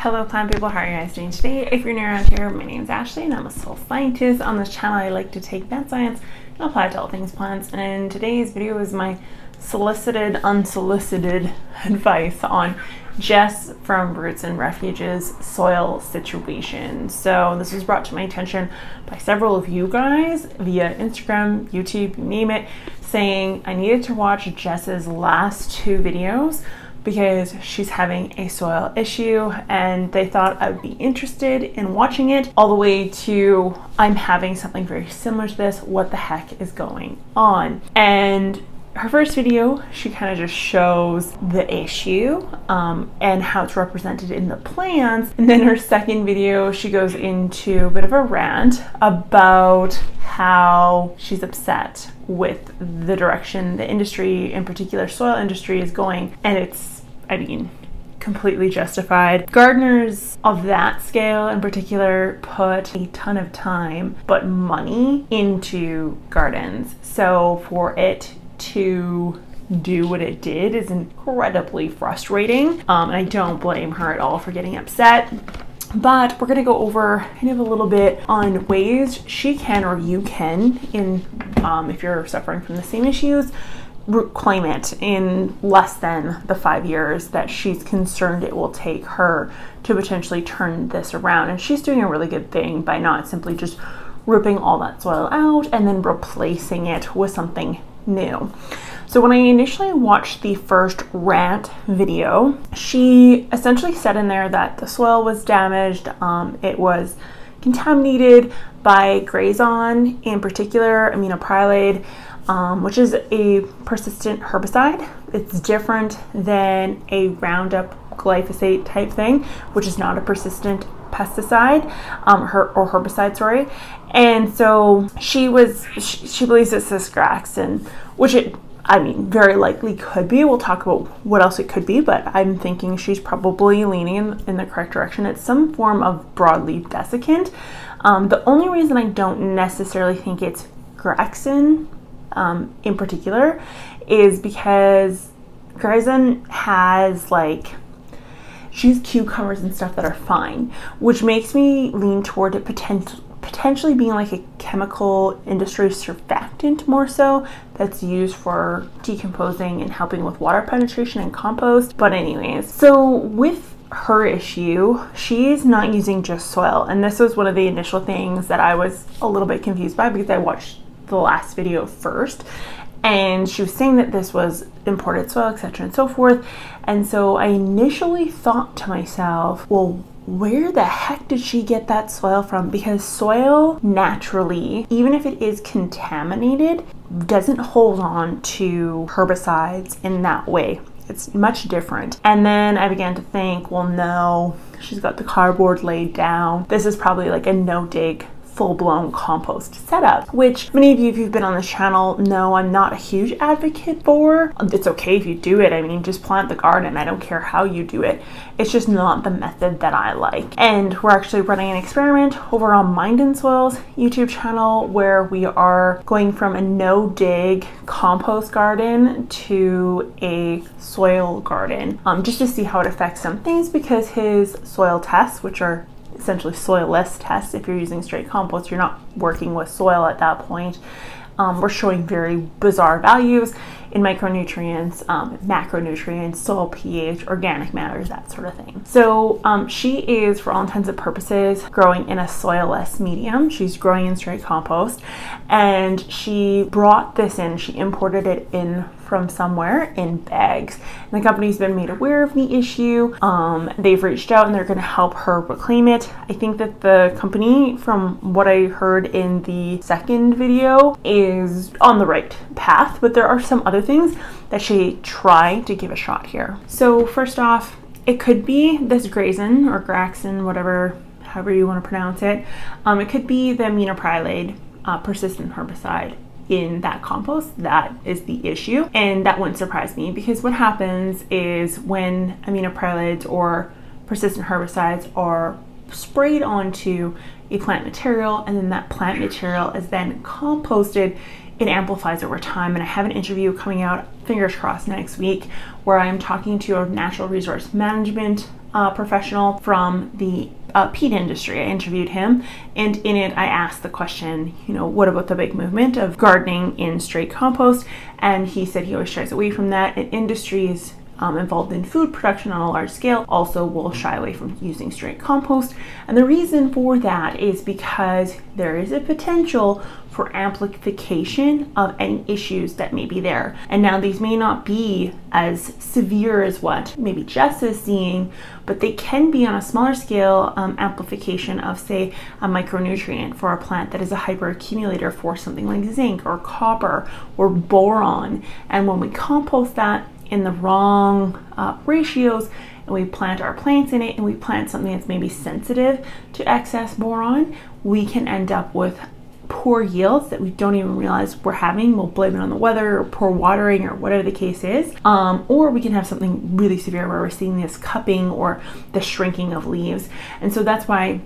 Hello plant people, how are you guys doing today? If you're new around here, my name is Ashley and I'm a soil scientist. On this channel I like to take that science and apply it to all things plants and today's video is my solicited, unsolicited advice on Jess from Roots and Refuge's soil situation. So this was brought to my attention by several of you guys via Instagram, YouTube, you name it, saying I needed to watch Jess's last two videos because she's having a soil issue and they thought I would be interested in watching it all the way to I'm having something very similar to this. What the heck is going on? And her first video, she kind of just shows the issue um, and how it's represented in the plants. And then her second video, she goes into a bit of a rant about how she's upset with the direction the industry, in particular soil industry, is going. And it's I mean, completely justified. Gardeners of that scale in particular put a ton of time but money into gardens. So for it to do what it did is incredibly frustrating. Um, and I don't blame her at all for getting upset. But we're going to go over kind of a little bit on ways she can or you can, in um, if you're suffering from the same issues, claim it in less than the five years that she's concerned it will take her to potentially turn this around. And she's doing a really good thing by not simply just ripping all that soil out and then replacing it with something new. So when I initially watched the first rant video, she essentially said in there that the soil was damaged, um, it was contaminated by Grazon, in particular aminopyralid, um, which is a persistent herbicide. It's different than a Roundup glyphosate type thing, which is not a persistent pesticide um, her, or herbicide, sorry. And so she was, she, she believes it's cisgraxin, which it, I mean, very likely could be. We'll talk about what else it could be, but I'm thinking she's probably leaning in, in the correct direction. It's some form of broadleaf desiccant. Um, the only reason I don't necessarily think it's Graxin um, in particular is because Grazon has like she's cucumbers and stuff that are fine, which makes me lean toward it potentially potentially being like a chemical industry surfactant more so that's used for decomposing and helping with water penetration and compost. But anyways, so with her issue, she's not using just soil. And this was one of the initial things that I was a little bit confused by because I watched the last video first and she was saying that this was imported soil etc and so forth and so i initially thought to myself well where the heck did she get that soil from? Because soil naturally, even if it is contaminated, doesn't hold on to herbicides in that way. It's much different. And then I began to think, well, no, she's got the cardboard laid down. This is probably like a no dig full blown compost setup, which many of you, if you've been on this channel, know I'm not a huge advocate for. It's okay if you do it. I mean, just plant the garden. I don't care how you do it. It's just not the method that I like. And we're actually running an experiment over on Mind and Soil's YouTube channel where we are going from a no dig compost garden to a soil garden um, just to see how it affects some things because his soil tests, which are essentially soilless tests. If you're using straight compost, you're not working with soil at that point. Um, we're showing very bizarre values in micronutrients, um, macronutrients, soil pH, organic matters, that sort of thing. So um, she is, for all intents and purposes, growing in a soilless medium. She's growing in straight compost, and she brought this in. She imported it in from somewhere in bags. And the company's been made aware of the issue. Um, they've reached out and they're going to help her reclaim it. I think that the company, from what I heard in the second video, is on the right path, but there are some other things that she tried to give a shot here. So, first off, it could be this Grazen or Graxin, whatever, however you want to pronounce it. Um, it could be the aminopyralid uh, persistent herbicide in that compost. That is the issue. And that wouldn't surprise me because what happens is when aminopyralids or persistent herbicides are sprayed onto a plant material and then that plant material is then composted it amplifies over time and i have an interview coming out fingers crossed next week where i'm talking to a natural resource management uh, professional from the uh, peat industry. I interviewed him, and in it, I asked the question, you know, what about the big movement of gardening in straight compost? And he said he always shies away from that. And industries um, involved in food production on a large scale also will shy away from using straight compost. And the reason for that is because there is a potential for amplification of any issues that may be there. And now these may not be as severe as what maybe Jess is seeing, but they can be on a smaller scale um, amplification of, say, a micronutrient for a plant that is a hyperaccumulator for something like zinc or copper or boron. And when we compost that, in the wrong uh, ratios and we plant our plants in it and we plant something that's maybe sensitive to excess boron, we can end up with poor yields that we don't even realize we're having. We'll blame it on the weather or poor watering or whatever the case is. Um, or we can have something really severe where we're seeing this cupping or the shrinking of leaves. And so that's why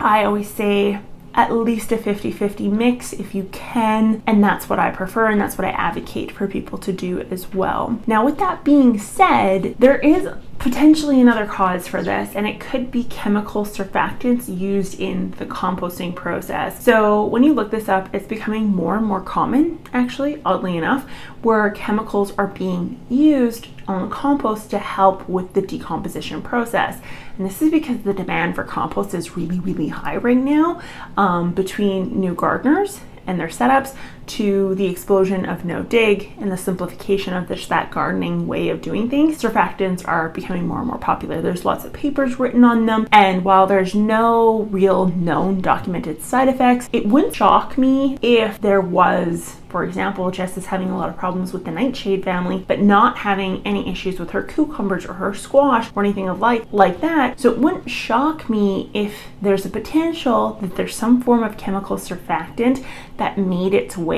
I always say at least a 50 50 mix if you can. And that's what I prefer, and that's what I advocate for people to do as well. Now, with that being said, there is potentially another cause for this, and it could be chemical surfactants used in the composting process. So, when you look this up, it's becoming more and more common, actually, oddly enough, where chemicals are being used on compost to help with the decomposition process. And this is because the demand for compost is really, really high right now um, between new gardeners and their setups to the explosion of no dig and the simplification of this that gardening way of doing things. Surfactants are becoming more and more popular. There's lots of papers written on them. And while there's no real known documented side effects it wouldn't shock me if there was for example, Jess is having a lot of problems with the nightshade family, but not having any issues with her cucumbers or her squash or anything of like like that. So it wouldn't shock me if there's a potential that there's some form of chemical surfactant that made its way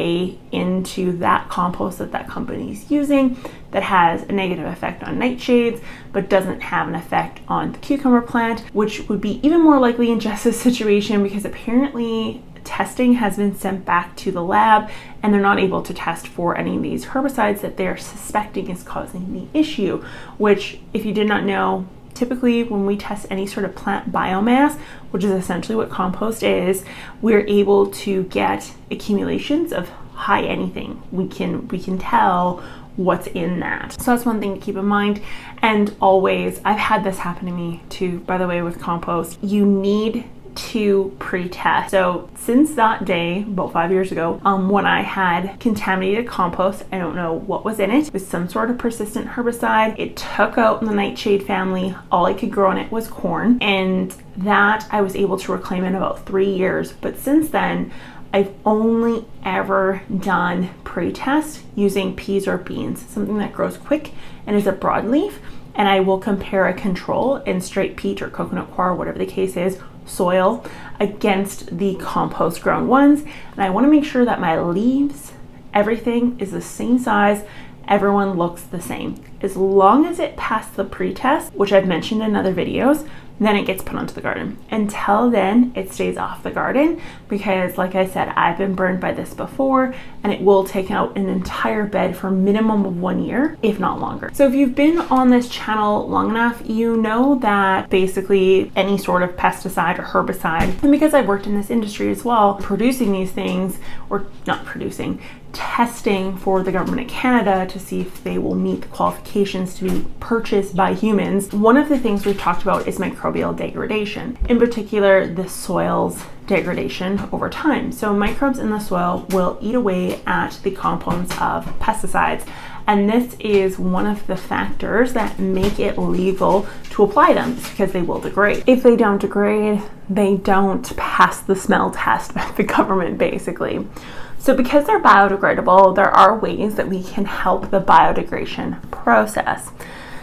into that compost that that company is using that has a negative effect on nightshades but doesn't have an effect on the cucumber plant, which would be even more likely in Jess's situation because apparently testing has been sent back to the lab and they're not able to test for any of these herbicides that they're suspecting is causing the issue, which, if you did not know, typically when we test any sort of plant biomass, which is essentially what compost is, we're able to get accumulations of high anything. We can we can tell what's in that. So that's one thing to keep in mind. And always, I've had this happen to me too, by the way, with compost. You need to pre-test. So since that day, about five years ago, um, when I had contaminated compost, I don't know what was in it, with some sort of persistent herbicide. It took out the nightshade family. All I could grow on it was corn, and that I was able to reclaim in about three years. But since then, I've only ever done pre-test using peas or beans, something that grows quick and is a broadleaf and I will compare a control in straight peat or coconut coir, whatever the case is, soil against the compost grown ones. And I want to make sure that my leaves, everything is the same size everyone looks the same. As long as it passed the pre-test, which I've mentioned in other videos, then it gets put onto the garden. Until then, it stays off the garden because like I said, I've been burned by this before and it will take out an entire bed for minimum of one year, if not longer. So if you've been on this channel long enough, you know that basically any sort of pesticide or herbicide, and because I've worked in this industry as well, producing these things, or not producing, testing for the government of Canada to see if they will meet the qualifications to be purchased by humans. One of the things we've talked about is microbial degradation, in particular, the soil's degradation over time. So, microbes in the soil will eat away at the components of pesticides. And this is one of the factors that make it legal to apply them because they will degrade. If they don't degrade, they don't pass the smell test by the government, basically. So, because they're biodegradable, there are ways that we can help the biodegradation process.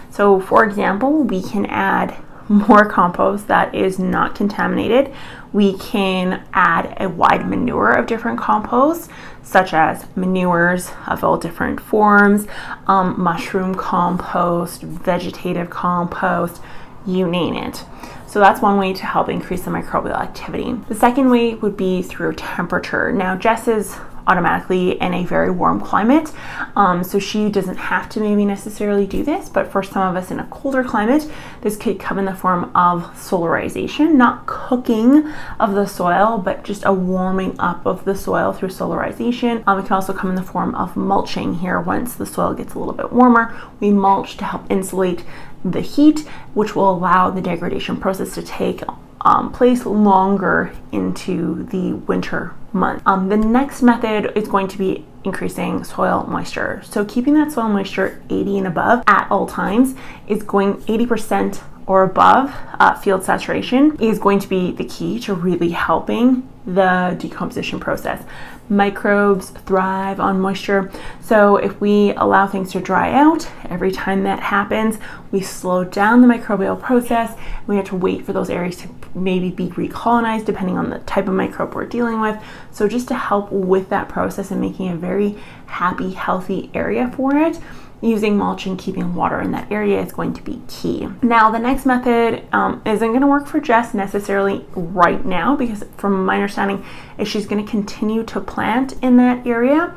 So, for example, we can add more compost that is not contaminated. We can add a wide manure of different composts, such as manures of all different forms, um, mushroom compost, vegetative compost, you name it. So that's one way to help increase the microbial activity. The second way would be through temperature. Now, Jess is automatically in a very warm climate. Um, so she doesn't have to maybe necessarily do this, but for some of us in a colder climate, this could come in the form of solarization, not cooking of the soil, but just a warming up of the soil through solarization. Um, it can also come in the form of mulching here once the soil gets a little bit warmer. We mulch to help insulate the heat, which will allow the degradation process to take um, place longer into the winter month. Um, the next method is going to be increasing soil moisture. So keeping that soil moisture 80 and above at all times is going 80% or above uh, field saturation is going to be the key to really helping the decomposition process. Microbes thrive on moisture. So if we allow things to dry out, every time that happens, we slow down the microbial process. We have to wait for those areas to maybe be recolonized depending on the type of microbe we're dealing with. So just to help with that process and making a very happy, healthy area for it, using mulch and keeping water in that area is going to be key. Now, the next method um, isn't going to work for Jess necessarily right now because, from my understanding, is she's going to continue to plant in that area.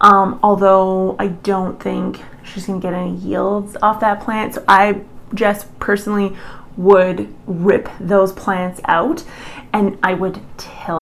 Um, although I don't think she's going to get any yields off that plant. So I just personally would rip those plants out and I would till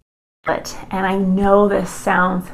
it. And I know this sounds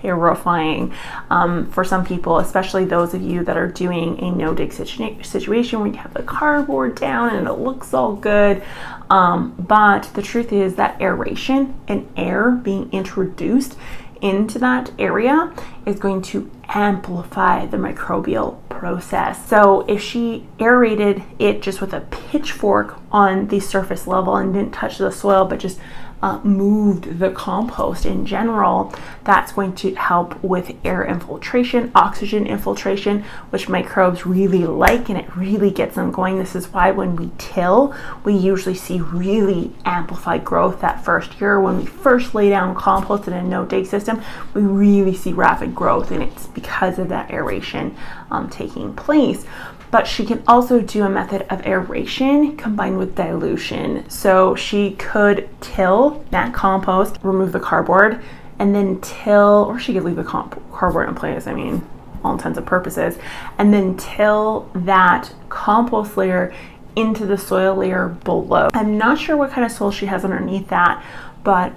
terrifying um, for some people, especially those of you that are doing a no dig situ- situation where you have the cardboard down and it looks all good. Um, but the truth is that aeration and air being introduced into that area is going to amplify the microbial process. So if she aerated it just with a pitchfork on the surface level and didn't touch the soil, but just uh, moved the compost in general, that's going to help with air infiltration, oxygen infiltration, which microbes really like and it really gets them going. This is why when we till, we usually see really amplified growth that first year. When we first lay down compost in a no dig system, we really see rapid growth, and it's because of that aeration um, taking place but she can also do a method of aeration combined with dilution. So she could till that compost, remove the cardboard, and then till, or she could leave the comp- cardboard in place. I mean, all intents and purposes, and then till that compost layer into the soil layer below. I'm not sure what kind of soil she has underneath that, but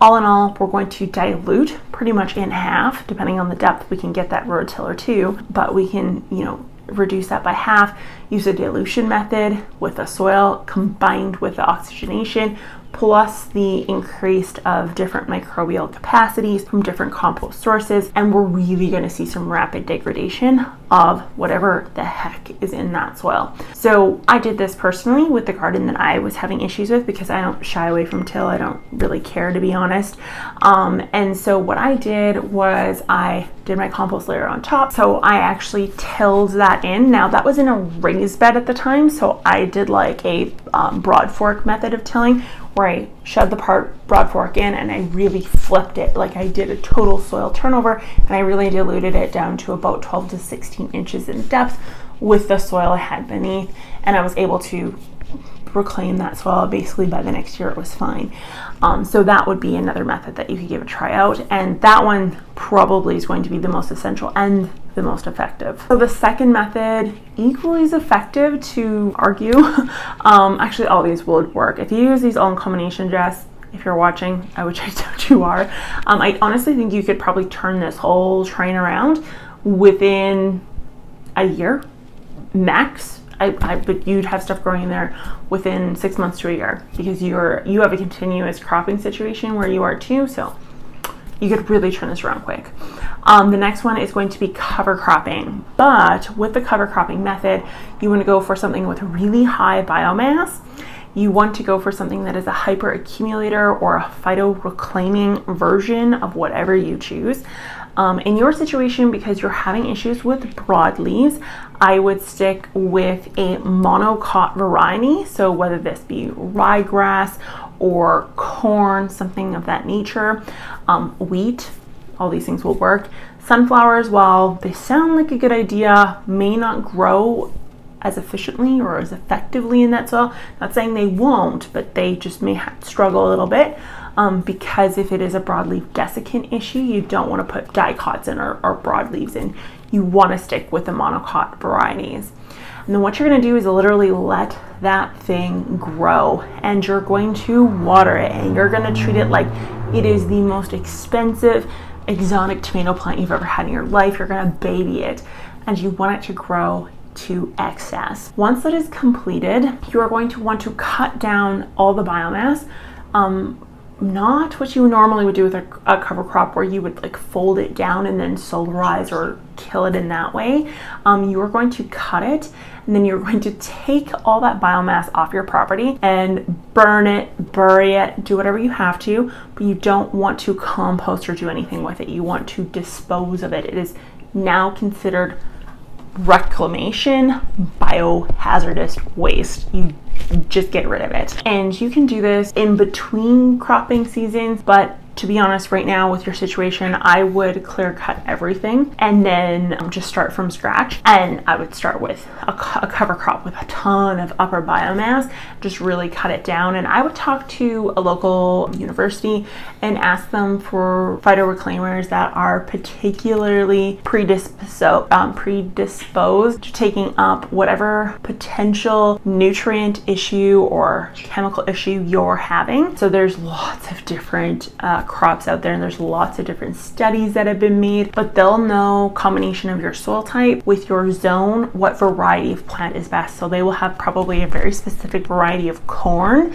all in all, we're going to dilute pretty much in half, depending on the depth we can get that rototiller to, but we can, you know, reduce that by half, use a dilution method with the soil combined with the oxygenation plus the increased of different microbial capacities from different compost sources and we're really going to see some rapid degradation of whatever the heck is in that soil. So I did this personally with the garden that I was having issues with because I don't shy away from till. I don't really care to be honest. Um, and so what I did was I did my compost layer on top. So I actually tilled that in. Now that was in a raised bed at the time. So I did like a um, broad fork method of tilling where I shoved the part broad fork in and I really flipped it. Like I did a total soil turnover and I really diluted it down to about 12 to 16 inches in depth with the soil I had beneath. And I was able to reclaim that soil basically by the next year it was fine. Um, so that would be another method that you could give a try out. And that one probably is going to be the most essential and the most effective. So the second method, equally as effective to argue. um, actually, all these would work. If you use these all in combination, Jess, if you're watching, I would check out you are. Um, I honestly think you could probably turn this whole train around within a year max I, I, but you'd have stuff growing in there within six months to a year because you're you have a continuous cropping situation where you are too. So you could really turn this around quick. Um, the next one is going to be cover cropping, but with the cover cropping method, you want to go for something with really high biomass. You want to go for something that is a hyper accumulator or a phyto reclaiming version of whatever you choose. Um, in your situation, because you're having issues with broadleaves, I would stick with a monocot variety. So whether this be ryegrass or corn, something of that nature, um, wheat, all these things will work. Sunflowers, while they sound like a good idea, may not grow as efficiently or as effectively in that soil. Not saying they won't, but they just may struggle a little bit um, because if it is a broadleaf desiccant issue, you don't want to put dicots in or, or broadleaves in. You want to stick with the monocot varieties. And then what you're going to do is literally let that thing grow and you're going to water it and you're going to treat it like it is the most expensive exotic tomato plant you've ever had in your life. You're to baby it and you want it to grow to excess. Once that is completed, you are going to want to cut down all the biomass. Um, not what you normally would do with a, a, cover crop where you would like fold it down and then solarize or kill it in that way. Um, you are going to cut it and then you're going to take all that biomass off your property and burn it, bury it, do whatever you have to, but you don't want to compost or do anything with it. You want to dispose of it. It is now considered reclamation biohazardous waste. You just get rid of it. And you can do this in between cropping seasons, but to be honest, right now with your situation, I would clear cut everything and then um, just start from scratch. And I would start with a, a, cover crop with a ton of upper biomass, just really cut it down. And I would talk to a local university and ask them for phytoreclaimers that are particularly predisposed, um, predisposed to taking up whatever potential nutrient issue or chemical issue you're having. So there's lots of different uh, crops out there and there's lots of different studies that have been made, but they'll know combination of your soil type with your zone, what variety of plant is best. So they will have probably a very specific variety of corn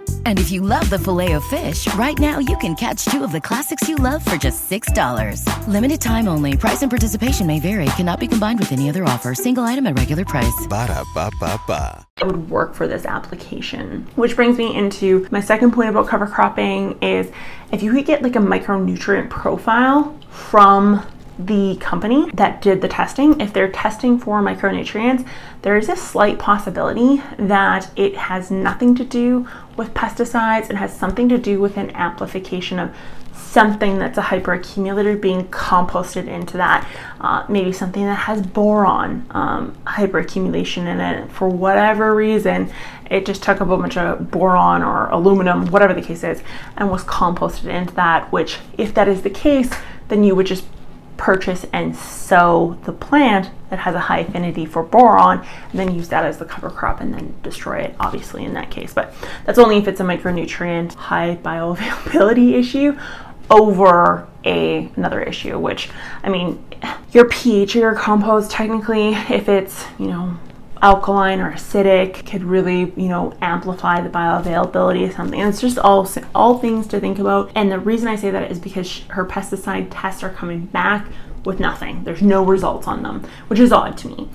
And if you love the filet of fish, right now you can catch two of the classics you love for just $6. Limited time only. Price and participation may vary. Cannot be combined with any other offer. Single item at regular price. Ba da ba ba ba. it would work for this application. Which brings me into my second point about cover cropping is if you could get like a micronutrient profile from the company that did the testing, if they're testing for micronutrients, there is a slight possibility that it has nothing to do with pesticides. It has something to do with an amplification of something that's a hyperaccumulator being composted into that. Uh, maybe something that has boron um, hyperaccumulation in it. For whatever reason, it just took up a bunch of boron or aluminum, whatever the case is, and was composted into that. Which, if that is the case, then you would just purchase and sow the plant that has a high affinity for boron and then use that as the cover crop and then destroy it obviously in that case. But that's only if it's a micronutrient high bioavailability issue over a another issue which i mean your ph or your compost technically if it's you know alkaline or acidic could really you know amplify the bioavailability of something. And it's just all all things to think about. And the reason i say that is because her pesticide tests are coming back with nothing. There's no results on them which is odd to me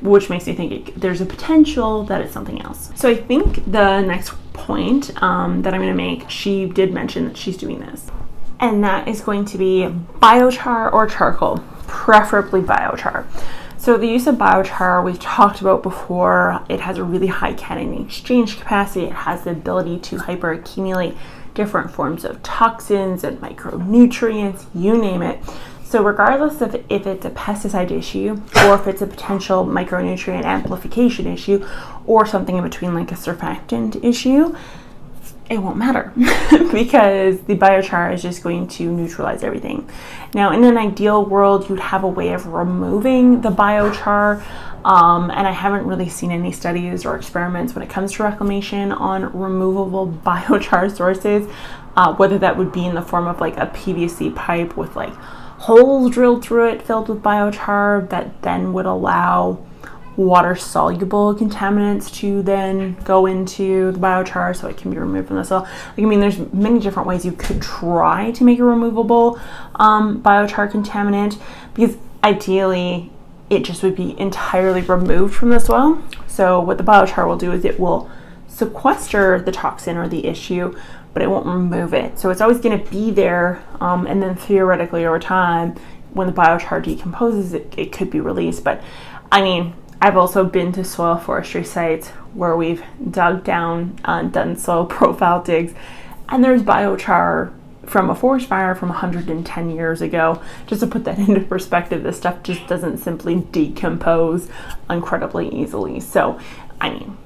which makes me think it, there's a potential that it's something else. So i think the next point um, that i'm going to make she did mention that she's doing this. And that is going to be biochar or charcoal preferably biochar so the use of biochar we've talked about before. It has a really high cation exchange capacity. It has the ability to hyperaccumulate different forms of toxins and micronutrients, you name it. So regardless of if it's a pesticide issue or if it's a potential micronutrient amplification issue or something in between like a surfactant issue, it won't matter because the biochar is just going to neutralize everything. Now, in an ideal world, you'd have a way of removing the biochar, um, and I haven't really seen any studies or experiments when it comes to reclamation on removable biochar sources, uh, whether that would be in the form of like a PVC pipe with like holes drilled through it filled with biochar that then would allow water soluble contaminants to then go into the biochar so it can be removed from the soil. Like, I mean, there's many different ways you could try to make a removable um, biochar contaminant because ideally it just would be entirely removed from the soil. So, what the biochar will do is it will sequester the toxin or the issue, but it won't remove it. So, it's always going to be there, um, and then theoretically over time, when the biochar decomposes, it, it could be released. But I mean, I've also been to soil forestry sites where we've dug down, uh, done soil profile digs, and there's biochar from a forest fire from 110 years ago. Just to put that into perspective, this stuff just doesn't simply decompose incredibly easily. So, I mean,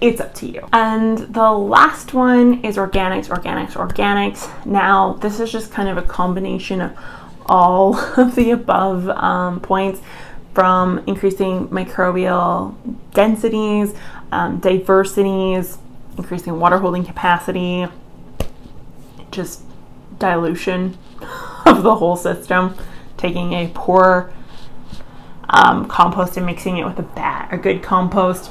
it's up to you. And the last one is organics, organics, organics. Now, this is just kind of a combination of all of the above um, points from increasing microbial densities, um, diversities, increasing water holding capacity, just dilution of the whole system, taking a poor um, compost and mixing it with a bad, a good compost.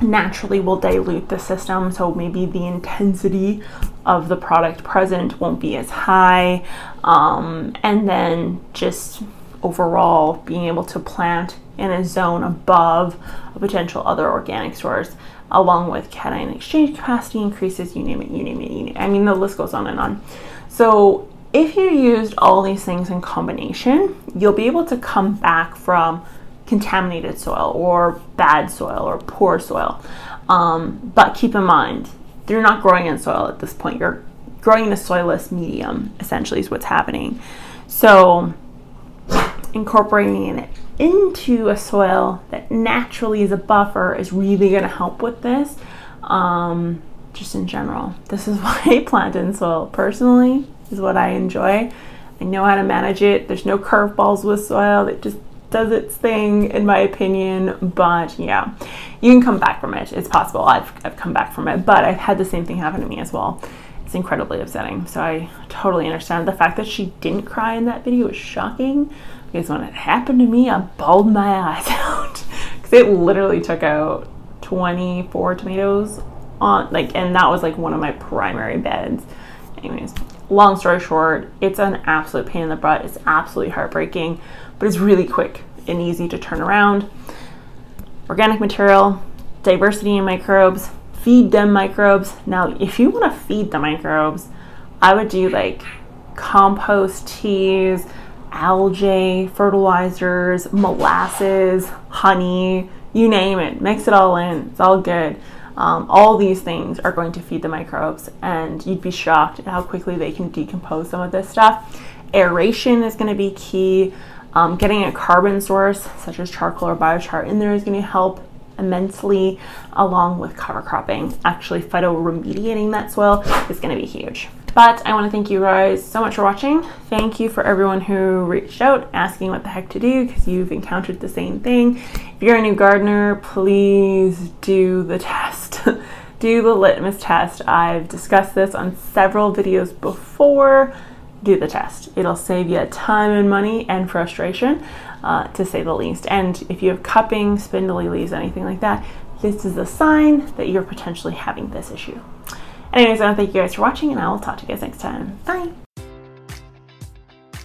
naturally will dilute the system. So maybe the intensity of the product present won't be as high. Um, and then just overall being able to plant in a zone above a potential other organic source along with cation exchange capacity increases you name it you name it you name it. I mean the list goes on and on. So if you used all these things in combination you'll be able to come back from contaminated soil or bad soil or poor soil. Um, but keep in mind you're not growing in soil at this point. You're growing in a soilless medium essentially is what's happening. So incorporating it into a soil that naturally is a buffer is really going to help with this. Um, just in general, this is why I plant in soil personally, is what I enjoy. I know how to manage it. There's no curveballs with soil. It just does its thing, in my opinion. But yeah, you can come back from it. It's possible. I've, I've come back from it, but I've had the same thing happen to me as well. It's incredibly upsetting. So I totally understand. The fact that she didn't cry in that video is shocking because when it happened to me, I bawled my eyes out because it literally took out 24 tomatoes on like, and that was like one of my primary beds. Anyways, long story short, it's an absolute pain in the butt. It's absolutely heartbreaking, but it's really quick and easy to turn around. Organic material, diversity in microbes, feed them microbes. Now, if you want to feed the microbes, I would do like compost teas algae, fertilizers, molasses, honey, you name it. Mix it all in. It's all good. Um, all these things are going to feed the microbes, and you'd be shocked at how quickly they can decompose some of this stuff. Aeration is going to be key. Um, getting a carbon source, such as charcoal or biochar, in there is going to help immensely, along with cover cropping. Actually, phytoremediating that soil is going to be huge. But I want to thank you guys so much for watching. Thank you for everyone who reached out asking what the heck to do because you've encountered the same thing. If you're a new gardener, please do the test. do the litmus test. I've discussed this on several videos before. Do the test. It'll save you time and money and frustration, uh, to say the least. And if you have cupping, spindly leaves, anything like that, this is a sign that you're potentially having this issue. Anyways, I want to thank you guys for watching, and I will talk to you guys next time. Bye.